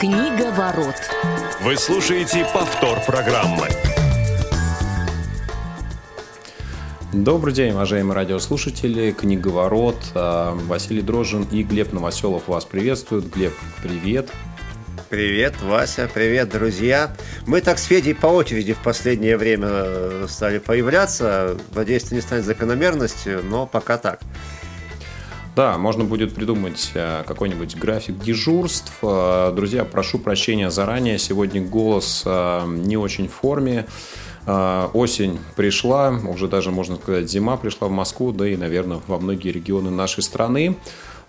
Книга ворот. Вы слушаете повтор программы. Добрый день, уважаемые радиослушатели. Книговорот. А, Василий Дрожин и Глеб Новоселов вас приветствуют. Глеб, привет. Привет, Вася, привет, друзья. Мы так с Федей по очереди в последнее время э, стали появляться. Надеюсь, это не станет закономерностью, но пока так. Да, можно будет придумать э, какой-нибудь график дежурств. Э, Друзья, прошу прощения заранее. Сегодня голос э, не очень в форме. Осень пришла, уже даже, можно сказать, зима пришла в Москву, да и, наверное, во многие регионы нашей страны.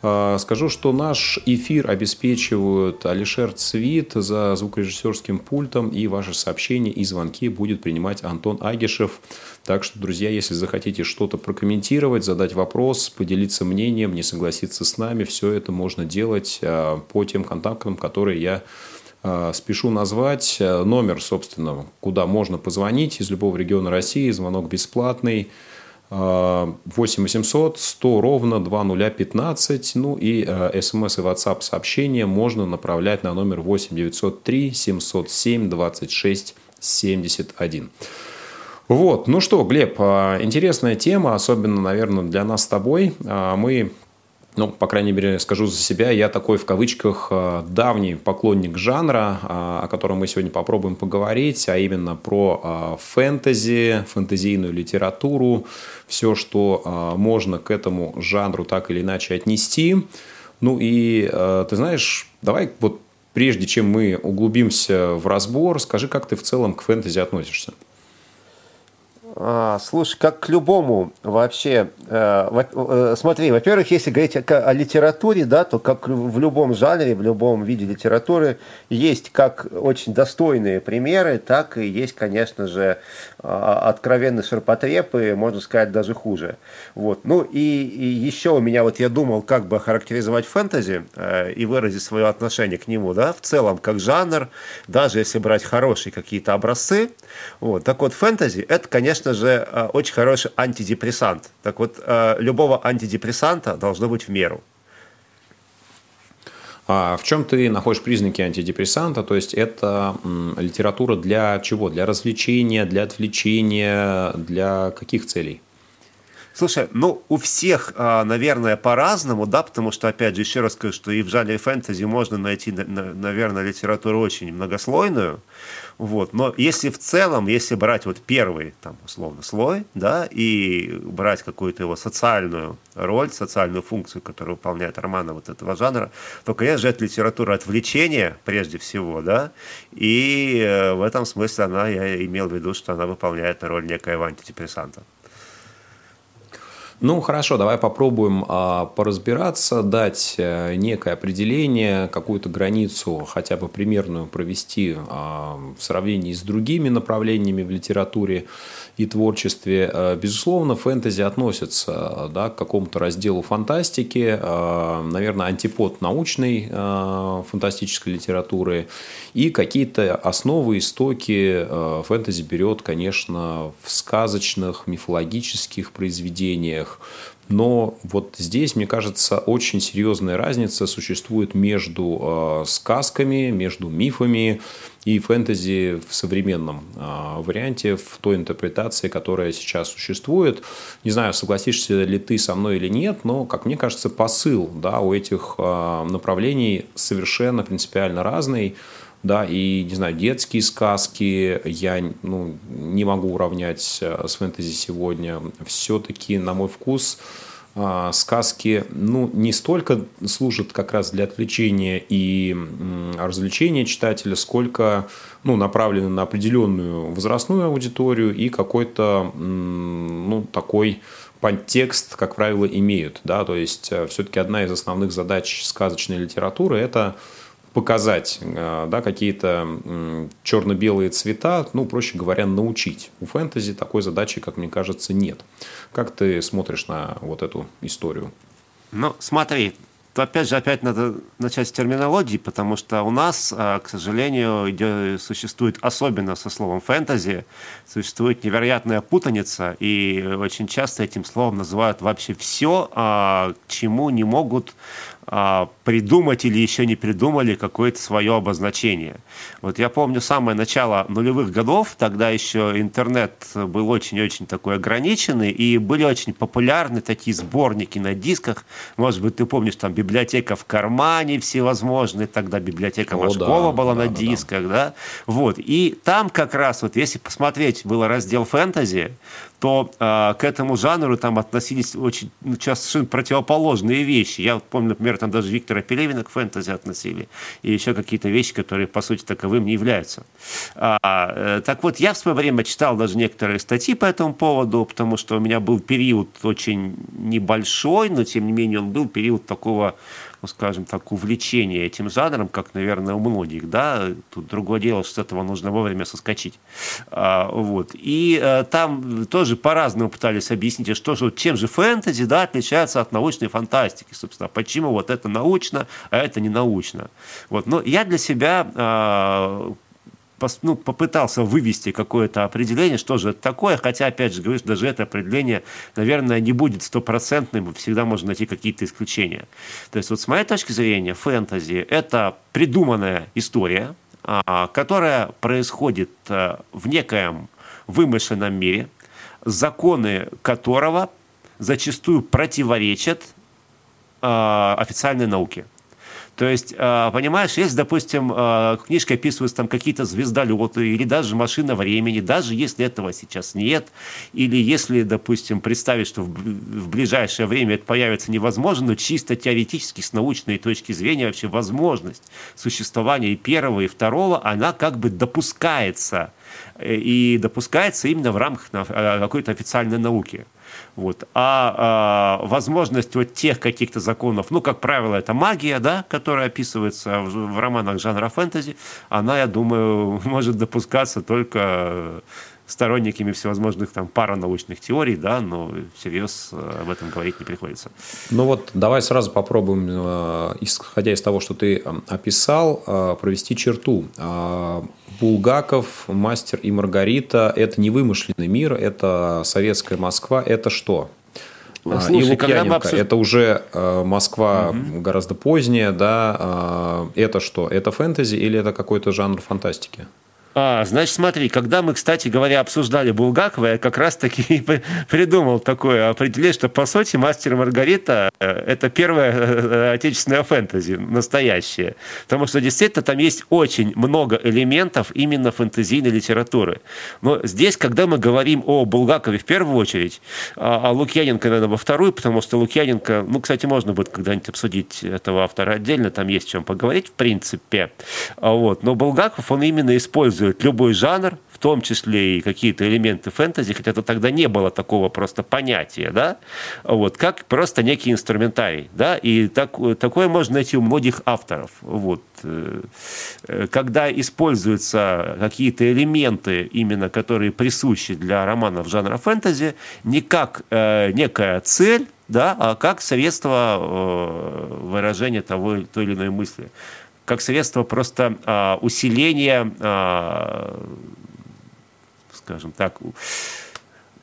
Э, Скажу, что наш эфир обеспечивают Алишер Цвит за звукорежиссерским пультом, и ваши сообщения и звонки будет принимать Антон Агишев. Так что, друзья, если захотите что-то прокомментировать, задать вопрос, поделиться мнением, не согласиться с нами, все это можно делать э, по тем контактам, которые я э, спешу назвать. Номер, собственно, куда можно позвонить из любого региона России, звонок бесплатный. 8 800 100 ровно 2015. Ну и э, смс и WhatsApp сообщения можно направлять на номер 8 903 707 26 71. Вот, ну что, Глеб, а, интересная тема, особенно, наверное, для нас с тобой. Мы ну, по крайней мере, скажу за себя, я такой в кавычках э, давний поклонник жанра, э, о котором мы сегодня попробуем поговорить, а именно про э, фэнтези, фэнтезийную литературу, все, что можно к этому жанру так или иначе отнести. Ну и, ты знаешь, давай вот прежде чем мы углубимся в разбор, скажи, как ты в целом к фэнтези относишься? А, слушай, как к любому вообще, э, э, смотри, во-первых, если говорить о, литературе, да, то как в любом жанре, в любом виде литературы есть как очень достойные примеры, так и есть, конечно же, а, откровенные ширпотребы, можно сказать, даже хуже. Вот. Ну и, и еще у меня, вот я думал, как бы охарактеризовать фэнтези э, и выразить свое отношение к нему, да, в целом, как жанр, даже если брать хорошие какие-то образцы. Вот. Так вот, фэнтези – это, конечно же, э, очень хороший антидепрессант. Так вот, э, любого антидепрессанта должно быть в меру. А в чем ты находишь признаки антидепрессанта? То есть это литература для чего? Для развлечения, для отвлечения, для каких целей? Слушай, ну у всех, а, наверное, по-разному, да, потому что, опять же, еще раз скажу, что и в жанре фэнтези можно найти, на- на- наверное, литературу очень многослойную, вот, но если в целом, если брать вот первый, там, условно, слой, да, и брать какую-то его социальную роль, социальную функцию, которую выполняет романы вот этого жанра, то, конечно же, это литература отвлечения, прежде всего, да, и э, в этом смысле она, я имел в виду, что она выполняет роль некоего антидепрессанта. Ну, хорошо, давай попробуем а, поразбираться, дать а, некое определение, какую-то границу хотя бы примерную провести а, в сравнении с другими направлениями в литературе и творчестве. А, безусловно, фэнтези относится да, к какому-то разделу фантастики, а, наверное, антипод научной а, фантастической литературы, и какие-то основы, истоки а, фэнтези берет, конечно, в сказочных, мифологических произведениях, но вот здесь, мне кажется, очень серьезная разница существует между э, сказками, между мифами и фэнтези в современном э, варианте, в той интерпретации, которая сейчас существует. Не знаю, согласишься ли ты со мной или нет, но, как мне кажется, посыл да, у этих э, направлений совершенно принципиально разный да, и, не знаю, детские сказки я ну, не могу уравнять э, с фэнтези сегодня. Все-таки, на мой вкус, э, сказки, ну, не столько служат как раз для отвлечения и развлечения читателя, сколько, ну, направлены на определенную возрастную аудиторию и какой-то, ну, такой подтекст, как правило, имеют, да, то есть все-таки одна из основных задач сказочной литературы – это показать э, да, какие-то черно-белые цвета, ну, проще говоря, научить. У фэнтези такой задачи, как мне кажется, нет. Как ты смотришь на вот эту историю? Ну, смотри, то опять же, опять надо начать с терминологии, потому что у нас, а, к сожалению, существует, особенно со словом фэнтези, существует невероятная путаница, и очень часто этим словом называют вообще все, к чему не могут а, придумать или еще не придумали какое-то свое обозначение. Вот я помню самое начало нулевых годов, тогда еще интернет был очень-очень такой ограниченный, и были очень популярны такие сборники на дисках. Может быть, ты помнишь, там библиотека в кармане всевозможные, тогда библиотека О, Машкова да, была да, на да, дисках, да. да. Вот. И там как раз, вот если посмотреть, был раздел фэнтези, то э, к этому жанру там относились очень ну, часто совершенно противоположные вещи. Я вот помню, например, там даже Виктора Пелевина к фэнтези относили, и еще какие-то вещи, которые, по сути, таковым не являются. А, э, так вот, я в свое время читал даже некоторые статьи по этому поводу, потому что у меня был период очень небольшой, но, тем не менее, он был период такого ну, скажем так, увлечение этим жанром, как, наверное, у многих, да, тут другое дело, что с этого нужно вовремя соскочить. А, вот. И а, там тоже по-разному пытались объяснить, что же, чем же фэнтези, да, отличается от научной фантастики, собственно, почему вот это научно, а это не научно. Вот. Но я для себя а, ну, попытался вывести какое-то определение, что же это такое, хотя, опять же, говоришь, даже это определение, наверное, не будет стопроцентным, всегда можно найти какие-то исключения. То есть вот с моей точки зрения, фэнтези – это придуманная история, а, которая происходит э, в некоем вымышленном мире, законы которого зачастую противоречат э, официальной науке. То есть, а, понимаешь, если, допустим, а, книжка описывается там какие-то звездолеты или даже машина времени, даже если этого сейчас нет, или если, допустим, представить, что в ближайшее время это появится невозможно, но чисто теоретически, с научной точки зрения, вообще возможность существования и первого, и второго, она как бы допускается. Э, и допускается именно в рамках а, какой-то официальной науки. Вот. А, а возможность вот тех каких-то законов, ну, как правило, это магия, да, которая описывается в, в романах жанра фэнтези, она, я думаю, может допускаться только сторонниками всевозможных там паранаучных теорий, да, но всерьез э, об этом говорить не приходится. Ну вот давай сразу попробуем, э, исходя из того, что ты э, описал, провести черту. Булгаков, Мастер и Маргарита – это не вымышленный мир, это советская Москва, это что? Слушай, и Лукьяненко. Обсуж... Это уже э, Москва угу. гораздо поздняя, да. Э, это что? Это фэнтези или это какой-то жанр фантастики? А, значит, смотри, когда мы, кстати говоря, обсуждали Булгакова, я как раз-таки придумал такое определение, что, по сути, «Мастер Маргарита» — это первое э, отечественное фэнтези, настоящее. Потому что, действительно, там есть очень много элементов именно фэнтезийной литературы. Но здесь, когда мы говорим о Булгакове в первую очередь, а, Лукьяненко, наверное, во вторую, потому что Лукьяненко, ну, кстати, можно будет когда-нибудь обсудить этого автора отдельно, там есть чем поговорить, в принципе. А вот. Но Булгаков, он именно использует использует любой жанр, в том числе и какие-то элементы фэнтези, хотя это тогда не было такого просто понятия, да, вот, как просто некий инструментарий, да, и так, такое можно найти у многих авторов, вот. Э, когда используются какие-то элементы, именно которые присущи для романов жанра фэнтези, не как э, некая цель, да, а как средство э, выражения того, той или иной мысли как средство просто а, усиления, а, скажем так,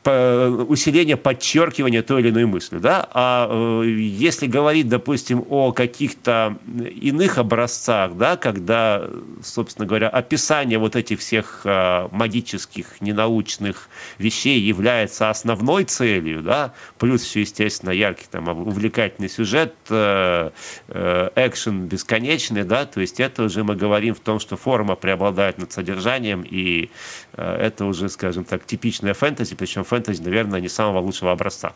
усиление подчеркивания той или иной мысли. Да? А э, если говорить, допустим, о каких-то иных образцах, да, когда, собственно говоря, описание вот этих всех э, магических, ненаучных вещей является основной целью, да, плюс еще, естественно, яркий, там, увлекательный сюжет, э, экшен бесконечный, да, то есть это уже мы говорим в том, что форма преобладает над содержанием, и это уже, скажем так, типичная фэнтези, причем фэнтези, наверное, не самого лучшего образца.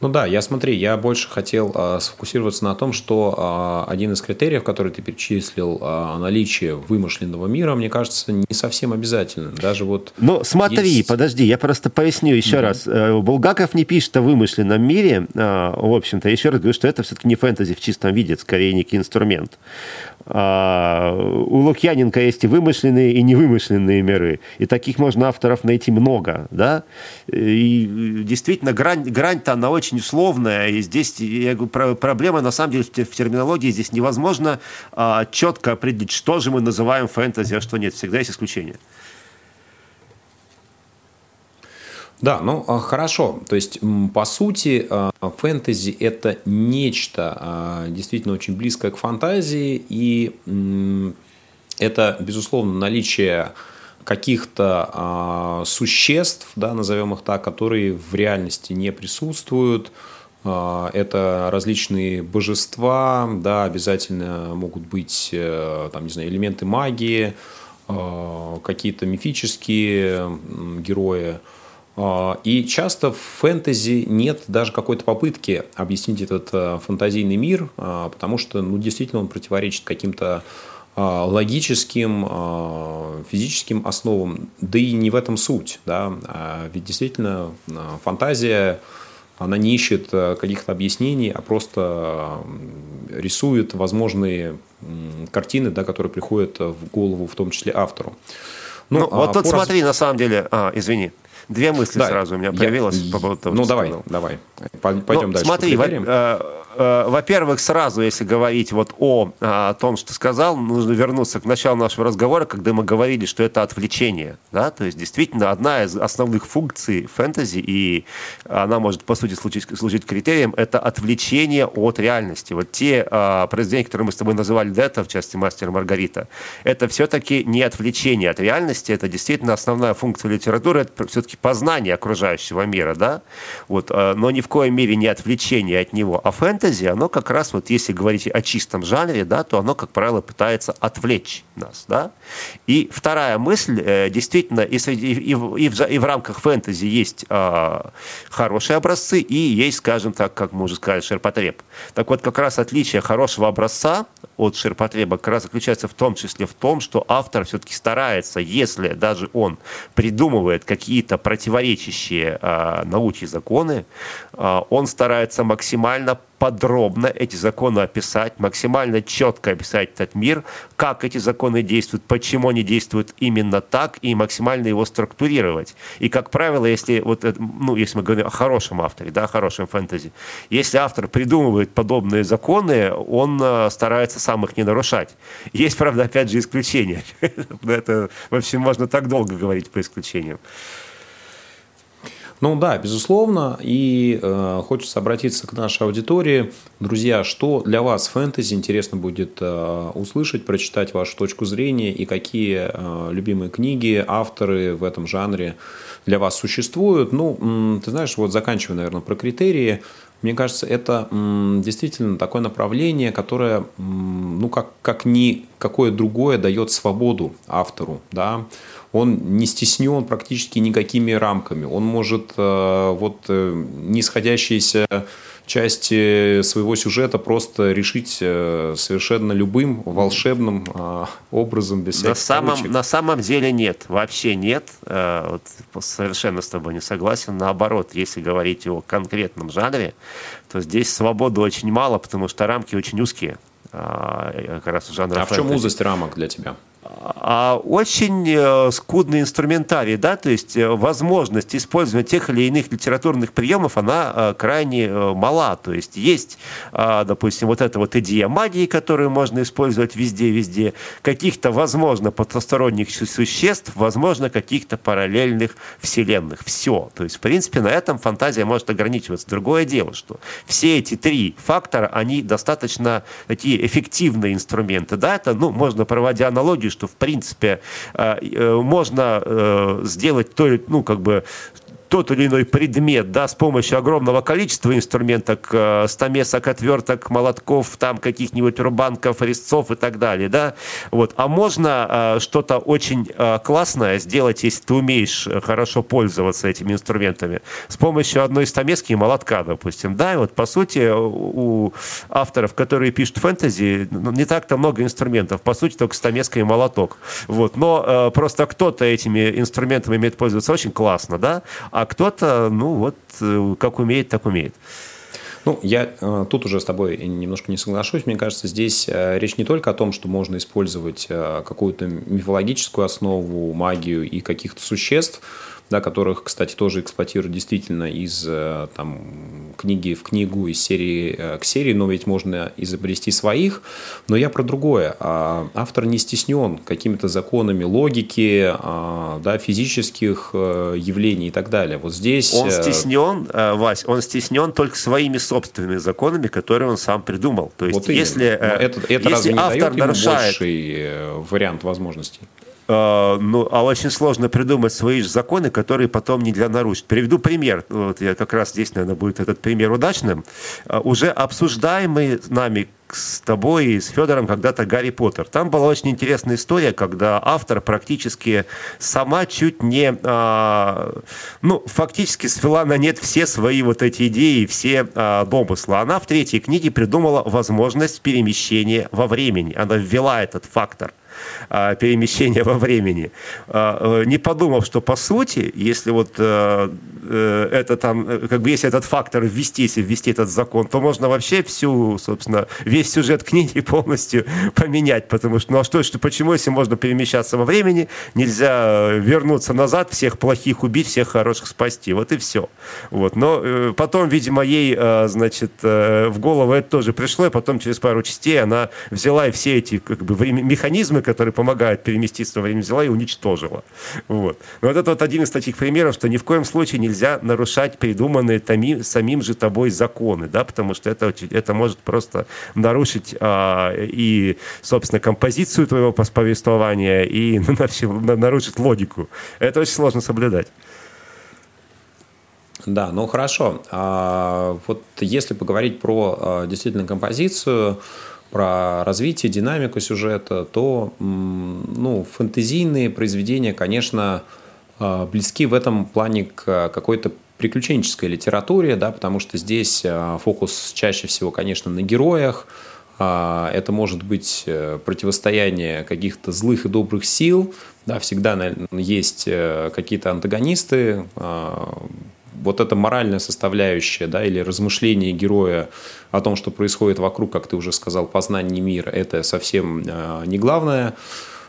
Ну да, я смотри, я больше хотел э, сфокусироваться на том, что э, один из критериев, который ты перечислил, э, наличие вымышленного мира, мне кажется, не совсем обязательно. Даже вот. Ну смотри, есть... подожди, я просто поясню еще mm-hmm. раз. Э, Булгаков не пишет о вымышленном мире, э, в общем-то, еще раз говорю, что это все-таки не фэнтези в чистом виде, это скорее некий инструмент. А, у Лукьяненко есть и вымышленные, и невымышленные миры. И таких можно авторов найти много. Да? И действительно, грань, грань-то она очень условная. И здесь я говорю, проблема на самом деле в терминологии. Здесь невозможно а, четко определить, что же мы называем фэнтези, а что нет. Всегда есть исключения. Да, ну а, хорошо. То есть, по сути, а, фэнтези – это нечто а, действительно очень близкое к фантазии, и это, безусловно, наличие каких-то существ, да, назовем их так, которые в реальности не присутствуют. Это различные божества, да, обязательно могут быть, э, там, не знаю, элементы магии, какие-то мифические герои – и часто в фэнтези нет даже какой-то попытки объяснить этот э, фантазийный мир, а, потому что ну, действительно он противоречит каким-то а, логическим, физическим основам, да и не в этом суть. Да? Ведь действительно фантазия, она не ищет э, каких-то объяснений, а просто рисует возможные картины, да, которые приходят в голову, в том числе автору. Ну, ну вот тут раз... смотри, на самом деле, а, извини, Две мысли да, сразу у меня появилось я, по поводу того, Ну, давай, сказал. давай. Пойдем ну, дальше. Смотри, Э, во-первых, сразу, если говорить вот о, о том, что сказал, нужно вернуться к началу нашего разговора, когда мы говорили, что это отвлечение. Да? То есть, действительно, одна из основных функций фэнтези, и она может, по сути, служить, служить критерием, это отвлечение от реальности. Вот те а, произведения, которые мы с тобой называли до этого, в части «Мастер и Маргарита», это все-таки не отвлечение от реальности, это действительно основная функция литературы, это все-таки познание окружающего мира, да? вот, а, но ни в коем мере не отвлечение от него. А фэнтези фэнтези, оно как раз, вот если говорить о чистом жанре, да, то оно, как правило, пытается отвлечь нас. Да? И вторая мысль, э, действительно, и, и, и, в, и в рамках фэнтези есть э, хорошие образцы, и есть, скажем так, как мы уже сказали, ширпотреб. Так вот, как раз отличие хорошего образца от ширпотреба как раз заключается в том числе в том, что автор все-таки старается, если даже он придумывает какие-то противоречащие э, науке законы, э, он старается максимально подробно эти законы описать, максимально четко описать этот мир, как эти законы действуют, почему они действуют именно так, и максимально его структурировать. И, как правило, если, вот, ну, если мы говорим о хорошем авторе, да, о хорошем фэнтези, если автор придумывает подобные законы, он э, старается сам их не нарушать. Есть, правда, опять же, исключения. Это, в общем, можно так долго говорить по исключениям. Ну да, безусловно. И э, хочется обратиться к нашей аудитории. Друзья, что для вас фэнтези интересно будет э, услышать, прочитать вашу точку зрения и какие э, любимые книги, авторы в этом жанре для вас существуют? Ну, ты знаешь, вот заканчивая, наверное, про критерии. Мне кажется, это действительно такое направление, которое, ну, как, как ни какое другое, дает свободу автору, да, он не стеснен практически никакими рамками. Он может э, вот э, нисходящиеся части своего сюжета просто решить э, совершенно любым волшебным образом без на самом, на самом деле нет, вообще нет. Вот совершенно с тобой не согласен. Наоборот, если говорить о конкретном жанре, то здесь свободы очень мало, потому что рамки очень узкие. Как раз жанра а фэнтези. в чем узость рамок для тебя? А очень э, скудный инструментарий, да, то есть э, возможность использования тех или иных литературных приемов, она э, крайне мала, то есть есть, допустим, вот эта вот идея магии, которую можно использовать везде-везде, каких-то, возможно, потусторонних существ, возможно, каких-то параллельных вселенных, все, то есть, в принципе, на этом фантазия может ограничиваться. Другое дело, что все эти три фактора, они достаточно такие эффективные инструменты, да, это, ну, можно, проводя аналогию, что в принципе э, э, можно э, сделать то, ну, как бы тот или иной предмет, да, с помощью огромного количества инструментов, э, стамесок, отверток, молотков, там каких-нибудь рубанков, резцов и так далее, да, вот. А можно э, что-то очень э, классное сделать, если ты умеешь хорошо пользоваться этими инструментами, с помощью одной стамески и молотка, допустим, да, и вот по сути у авторов, которые пишут фэнтези, ну, не так-то много инструментов, по сути только стамеска и молоток, вот, но просто кто-то этими инструментами умеет пользоваться очень классно, да, кто-то, ну вот, э, как умеет, так умеет. Ну, я э, тут уже с тобой немножко не соглашусь. Мне кажется, здесь э, речь не только о том, что можно использовать э, какую-то мифологическую основу, магию и каких-то существ, да, которых, кстати, тоже эксплуатируют действительно из э, там, книги в книгу, из серии э, к серии, но ведь можно изобрести своих. Но я про другое. А, автор не стеснен какими-то законами логики, а, да, физических э, явлений и так далее. Вот здесь... Он стеснен, Вась, он стеснен только своими собственными законами, которые он сам придумал. То есть, вот если, это, это если разве не автор дает ему нарушает... больший вариант возможностей? А, ну, а очень сложно придумать свои же законы, которые потом не для нарушить. Приведу пример. Вот я как раз здесь, наверное, будет этот пример удачным. А, уже обсуждаемый нами с тобой и с Федором когда-то Гарри Поттер. Там была очень интересная история, когда автор практически сама чуть не, а, ну, фактически свела на нет все свои вот эти идеи, все а, домыслы. Она в третьей книге придумала возможность перемещения во времени. Она ввела этот фактор. А, перемещения во времени, а, э, не подумав, что по сути, если вот э, э, это там, как бы если этот фактор ввести, если ввести этот закон, то можно вообще всю, собственно, весь сюжет книги полностью поменять, потому что, ну а что, что почему, если можно перемещаться во времени, нельзя вернуться назад, всех плохих убить, всех хороших спасти, вот и все. Вот. Но потом, видимо, ей, значит, в голову это тоже пришло, и потом через пару частей она взяла и все эти как бы, механизмы, который помогает переместиться во время дела, и уничтожила. Вот. Но вот это вот один из таких примеров, что ни в коем случае нельзя нарушать придуманные тами, самим же тобой законы, да, потому что это, это может просто нарушить а, и, собственно, композицию твоего повествования, и нарушить логику. Это очень сложно соблюдать. Да, ну хорошо. А, вот если поговорить про а, действительно композицию, про развитие, динамику сюжета, то ну, фэнтезийные произведения, конечно, а, близки в этом плане к какой-то приключенческой литературе, да, потому что здесь а, фокус чаще всего, конечно, на героях. А, это может быть э, противостояние каких-то злых и добрых сил. Да, всегда есть э, какие-то антагонисты, вот эта моральная составляющая, да, или размышление героя о том, что происходит вокруг, как ты уже сказал, познание мира, это совсем э, не главное,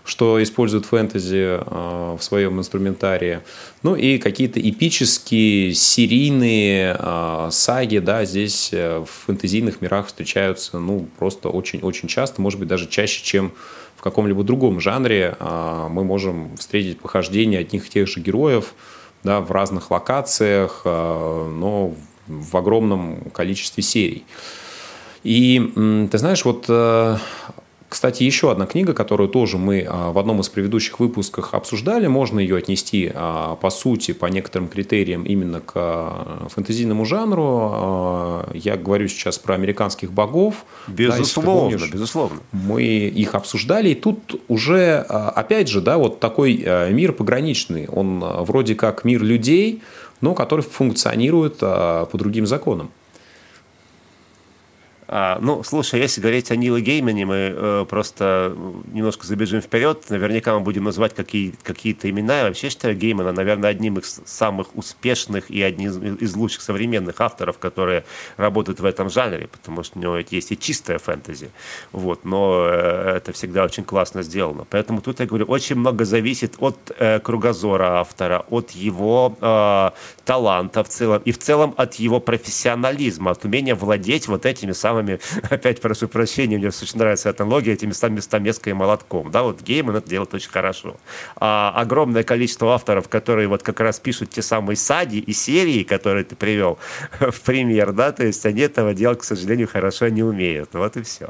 что использует фэнтези э, в своем инструментарии. Ну и какие-то эпические, серийные э, саги, да, здесь в фэнтезийных мирах встречаются, ну, просто очень-очень часто, может быть, даже чаще, чем в каком-либо другом жанре мы можем встретить похождение одних и тех же героев, да, в разных локациях, э, но в огромном количестве серий. И ты знаешь, вот э, кстати, еще одна книга, которую тоже мы а, в одном из предыдущих выпусков обсуждали, можно ее отнести а, по сути, по некоторым критериям именно к а, фэнтезийному жанру. Я говорю сейчас про американских богов. Безусловно, да, безусловно. Мы их обсуждали, и тут уже, опять же, да, вот такой мир пограничный. Он вроде как мир людей, но который функционирует по другим законам. А, ну, слушай, если говорить о Ниле Геймане, мы э, просто немножко забежим вперед. Наверняка мы будем называть какие, какие-то имена. Я вообще считаю Геймана, наверное, одним из самых успешных и одним из, лучших современных авторов, которые работают в этом жанре, потому что у него есть и чистая фэнтези. Вот, но э, это всегда очень классно сделано. Поэтому тут я говорю, очень много зависит от э, кругозора автора, от его э, таланта в целом, и в целом от его профессионализма, от умения владеть вот этими самыми самыми, опять прошу прощения, мне очень нравится эта аналогия, этими самыми стамеской молотком. Да, вот Гейман это делает очень хорошо. А огромное количество авторов, которые вот как раз пишут те самые саги и серии, которые ты привел в пример, да, то есть они этого делать, к сожалению, хорошо не умеют. Вот и все.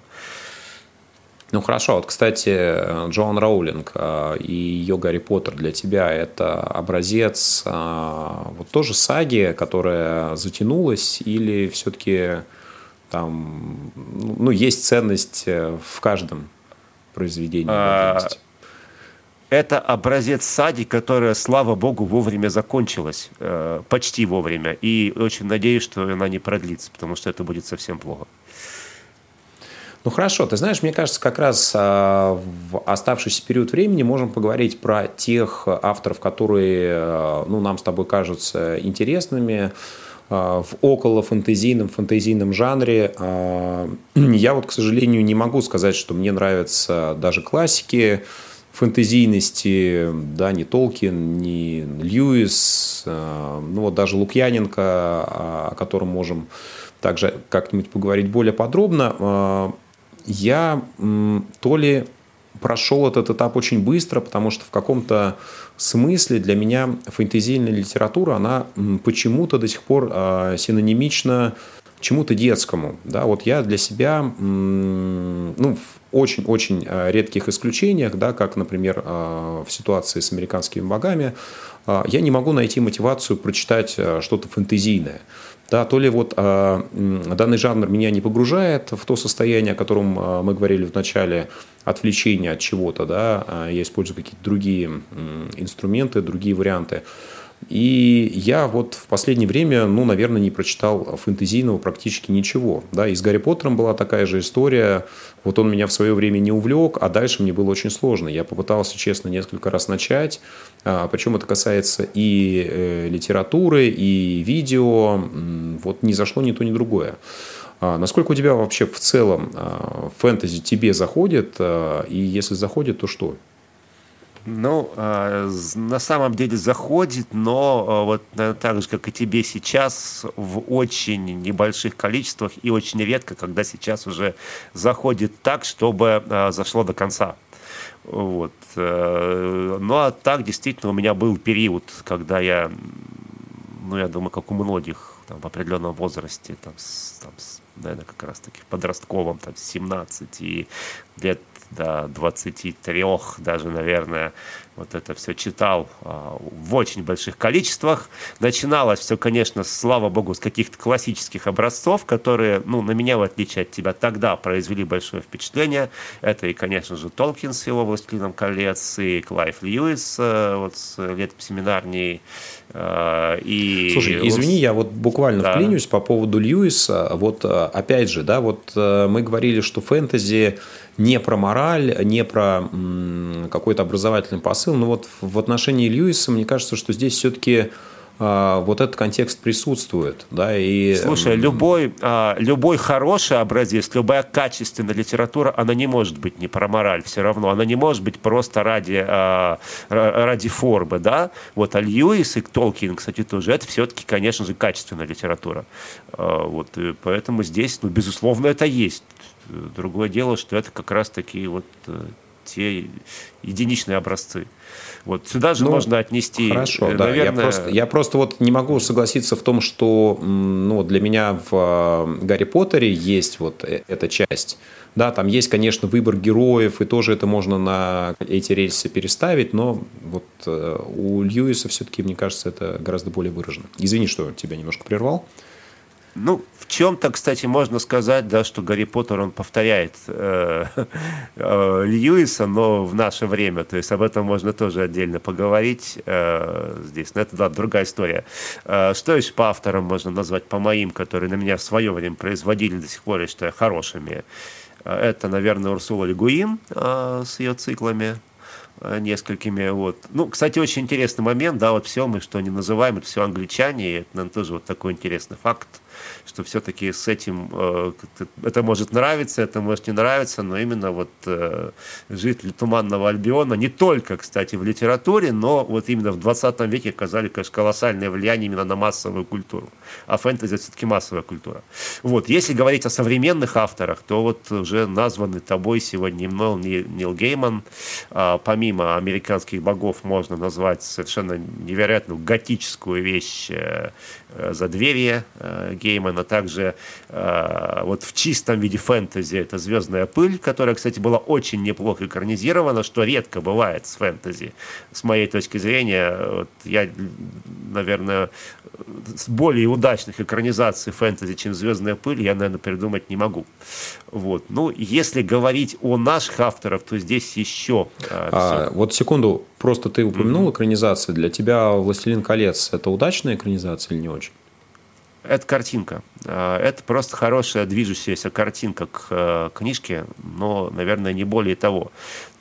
Ну хорошо, вот, кстати, Джоан Роулинг э, и ее Гарри Поттер для тебя это образец э, вот тоже саги, которая затянулась, или все-таки там, ну, есть ценность э, в каждом произведении. А, это образец сади, которая, слава богу, вовремя закончилась, э, почти вовремя. И очень надеюсь, что она не продлится, потому что это будет совсем плохо. Ну хорошо, ты знаешь, мне кажется, как раз а, в оставшийся период времени можем поговорить про тех авторов, которые ну, нам с тобой кажутся интересными, в около фэнтезийном, фэнтезийном жанре. Я вот, к сожалению, не могу сказать, что мне нравятся даже классики фэнтезийности, да, ни Толкин, ни Льюис, ну вот даже Лукьяненко, о котором можем также как-нибудь поговорить более подробно. Я то ли прошел этот этап очень быстро, потому что в каком-то смысле для меня фэнтезийная литература, она почему-то до сих пор а, синонимична чему-то детскому. Да, вот я для себя, ну, очень-очень а, редких исключениях, да, как, например, а, в ситуации с американскими богами, я не могу найти мотивацию прочитать что-то фэнтезийное. Да, то ли вот э, данный жанр меня не погружает в то состояние, о котором э, мы говорили в начале, отвлечения от чего-то, да, я использую какие-то другие э, инструменты, другие варианты. И я вот в последнее время, ну, наверное, не прочитал фэнтезийного практически ничего. Да, и с Гарри Поттером была такая же история. Вот он меня в свое время не увлек, а дальше мне было очень сложно. Я попытался, честно, несколько раз начать. А, причем это касается и э, литературы, и видео. Вот ни зашло ни то, ни другое. А, насколько у тебя вообще в целом а, фэнтези тебе заходит? И если заходит, то что? Ну, на самом деле заходит, но вот наверное, так же, как и тебе сейчас, в очень небольших количествах и очень редко, когда сейчас уже заходит так, чтобы зашло до конца. Вот. Э, ну, а так, действительно, у меня был период, когда я, ну, я думаю, как у многих, там, в определенном возрасте, там, с, там, с, наверное, как раз-таки в подростковом, там, 17 и лет до 23 даже, наверное, вот это все читал а, в очень больших количествах. Начиналось все, конечно, слава богу, с каких-то классических образцов, которые, ну, на меня, в отличие от тебя, тогда произвели большое впечатление. Это и, конечно же, Толкин с его «Властелином колец», и Клайв Льюис э, вот с лет семинарней. Э, и... Слушай, извини, я вот буквально да. вклинюсь по поводу Льюиса. Вот э, опять же, да, вот мы говорили, что фэнтези не про мораль, не про какой-то образовательный посыл. Но вот в отношении Льюиса, мне кажется, что здесь все-таки вот этот контекст присутствует. Да, и... Слушай, любой, а, любой хороший образец, любая качественная литература, она не может быть не про мораль все равно. Она не может быть просто ради, а, ради формы. Да? Вот, а Льюис и Толкин, кстати, тоже, это все-таки, конечно же, качественная литература. Вот, поэтому здесь, ну, безусловно, это есть. Другое дело, что это как раз такие вот э, те единичные образцы. Вот сюда же ну, можно отнести. Хорошо, наверное... да. Я просто, я просто вот не могу согласиться в том, что ну, для меня в э, Гарри Поттере есть вот э, эта часть. Да, там есть, конечно, выбор героев, и тоже это можно на эти рельсы переставить, но вот у Льюиса все-таки, мне кажется, это гораздо более выражено. Извини, что тебя немножко прервал. Ну, в чем-то, кстати, можно сказать, да, что Гарри Поттер, он повторяет э, э, Льюиса, но в наше время. То есть об этом можно тоже отдельно поговорить э, здесь. Но это, да, другая история. Что еще по авторам можно назвать, по моим, которые на меня в свое время производили до сих пор, я хорошими? Это, наверное, Урсула Легуин с ее циклами несколькими. Вот. Ну, кстати, очень интересный момент, да, вот все мы, что не называем, это все англичане, и это, наверное, тоже вот такой интересный факт что все-таки с этим э, это может нравиться, это может не нравиться, но именно вот э, жители Туманного Альбиона не только, кстати, в литературе, но вот именно в 20 веке оказали, конечно, колоссальное влияние именно на массовую культуру. А фэнтези все-таки массовая культура. Вот, если говорить о современных авторах, то вот уже названный тобой сегодня Нил, Нил Гейман, а, помимо американских богов можно назвать совершенно невероятную готическую вещь э, Э, задверье э, Геймана, также э, вот в чистом виде фэнтези это «Звездная пыль», которая, кстати, была очень неплохо экранизирована, что редко бывает с фэнтези. С моей точки зрения, вот я, наверное, с более удачных экранизаций фэнтези, чем «Звездная пыль», я, наверное, придумать не могу. Вот. Ну, если говорить о наших авторах, то здесь еще... А, вот секунду, просто ты упомянул mm-hmm. экранизации. Для тебя «Властелин колец» – это удачная экранизация или не очень? Это картинка. А, это просто хорошая движущаяся картинка к э, книжке, но, наверное, не более того.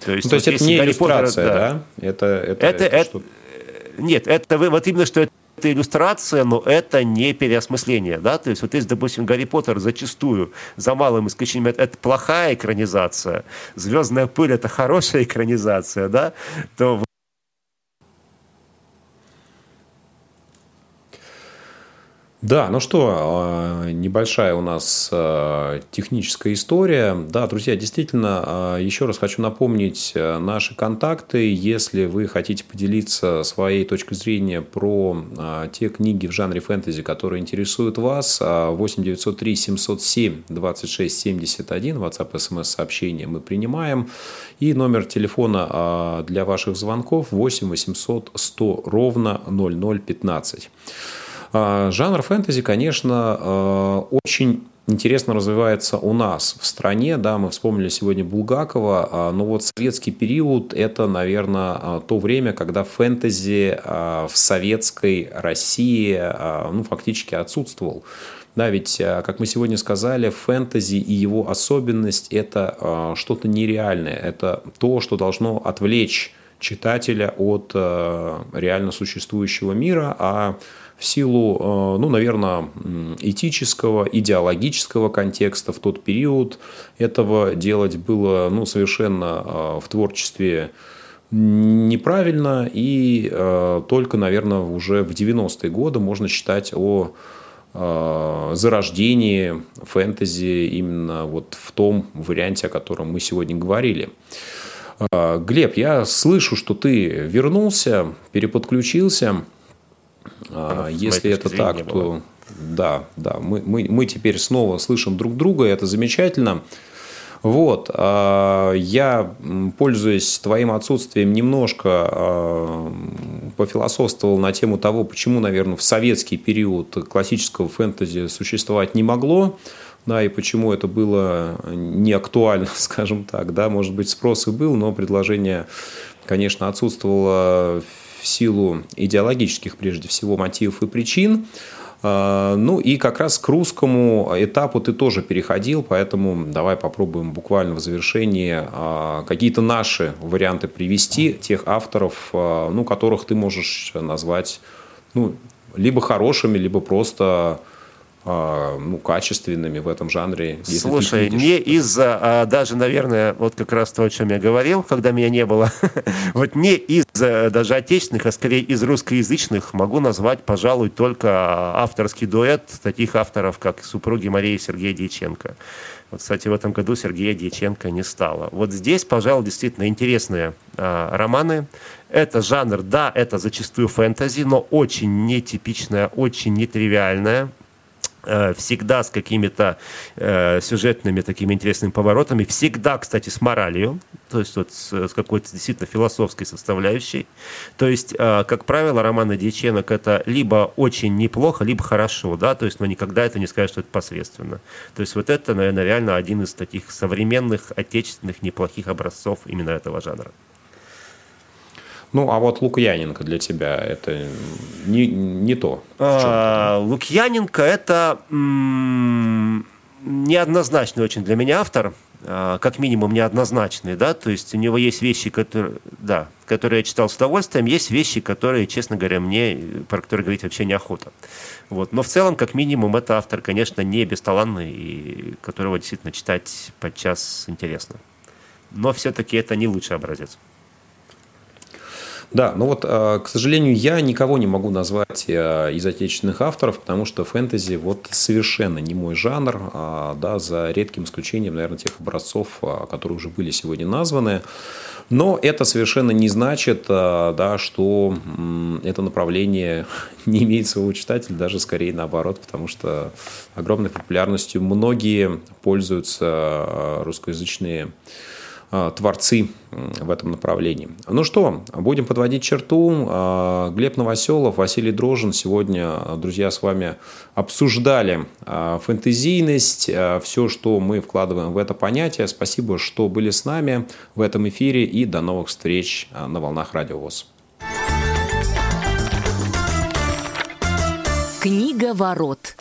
То есть, ну, то есть это не иллюстрация, Поттер, да? да? Это, это, это, это, это Нет, это вот именно что это это иллюстрация, но это не переосмысление, да, то есть вот если, допустим, Гарри Поттер зачастую за малым исключением это плохая экранизация, Звездная пыль это хорошая экранизация, да, то Да, ну что, а, небольшая у нас а, техническая история. Да, друзья, действительно, а, еще раз хочу напомнить наши контакты. Если вы хотите поделиться своей точкой зрения про те книги в жанре фэнтези, которые интересуют вас, 8 903 707 26 71, WhatsApp, SMS сообщения мы принимаем. И номер телефона для ваших звонков 8 800 100 ровно 0015. А, жанр фэнтези, конечно, а, очень интересно развивается у нас в стране. Да, мы вспомнили сегодня Булгакова, а, но вот советский период – это, наверное, то время, когда фэнтези в советской России ну, фактически отсутствовал. Да, ведь, как мы сегодня сказали, фэнтези и его особенность – это что-то нереальное. Это то, что должно отвлечь читателя от реально существующего мира, а в силу, э, ну, наверное, этического, идеологического контекста в тот период этого делать было ну, совершенно э, в творчестве неправильно, и э, только, наверное, уже в 90-е годы можно считать о зарождении фэнтези именно вот в том варианте, о котором мы сегодня говорили. Глеб, я слышу, что ты вернулся, переподключился. А, если это так, то да, да, мы, мы, мы теперь снова слышим друг друга, и это замечательно. Вот, а, я, пользуясь твоим отсутствием, немножко а, пофилософствовал на тему того, почему, наверное, в советский период классического фэнтези существовать не могло, да, и почему это было не актуально, скажем так, да, может быть, спрос и был, но предложение, конечно, отсутствовало в силу идеологических, прежде всего, мотивов и причин. А, ну и как раз к русскому этапу ты тоже переходил, поэтому давай попробуем буквально в завершении а, какие-то наши варианты привести, тех авторов, а, ну, которых ты можешь назвать ну, либо хорошими, либо просто ну, качественными в этом жанре. Слушай, не из-за, а даже, наверное, вот как раз то, о чем я говорил, когда меня не было, вот не из даже отечественных, а скорее из русскоязычных могу назвать, пожалуй, только авторский дуэт таких авторов, как супруги Марии и Сергея Дьяченко. Вот, кстати, в этом году Сергея Дьяченко не стало. Вот здесь, пожалуй, действительно интересные а, романы. Это жанр, да, это зачастую фэнтези, но очень нетипичная, очень нетривиальная Э, всегда с какими-то э, сюжетными такими интересными поворотами, всегда, кстати, с моралью, то есть вот с, с какой-то действительно философской составляющей. То есть, э, как правило, романы Дьяченок это либо очень неплохо, либо хорошо, да, то есть, но никогда это не скажешь, что это посредственно. То есть вот это, наверное, реально один из таких современных, отечественных, неплохих образцов именно этого жанра. Ну, а вот Лукьяненко для тебя это не, не то. А, Лукьяненко это неоднозначный очень для меня автор, а, как минимум неоднозначный, да, то есть у него есть вещи, которые, да, которые я читал с удовольствием, есть вещи, которые, честно говоря, мне, про которые говорить вообще неохота. Вот. Но в целом, как минимум, это автор, конечно, не бесталанный, и которого действительно читать подчас интересно. Но все-таки это не лучший образец. Да, но вот, а, к сожалению, я никого не могу назвать а, из отечественных авторов, потому что фэнтези вот совершенно не мой жанр, а, да, за редким исключением, наверное, тех образцов, которые уже были сегодня названы. Но это совершенно не значит, да, что это направление не имеет своего читателя, даже скорее наоборот, потому что огромной популярностью многие пользуются русскоязычные Э, творцы в этом направлении. Ну что, будем подводить черту. Э, Глеб Новоселов, Василий Дрожин. Сегодня, друзья, с вами обсуждали э, фэнтезийность, все, что мы вкладываем в это понятие. Спасибо, что были с нами в этом эфире и до новых встреч на волнах Радио ВОЗ. Книга ворот.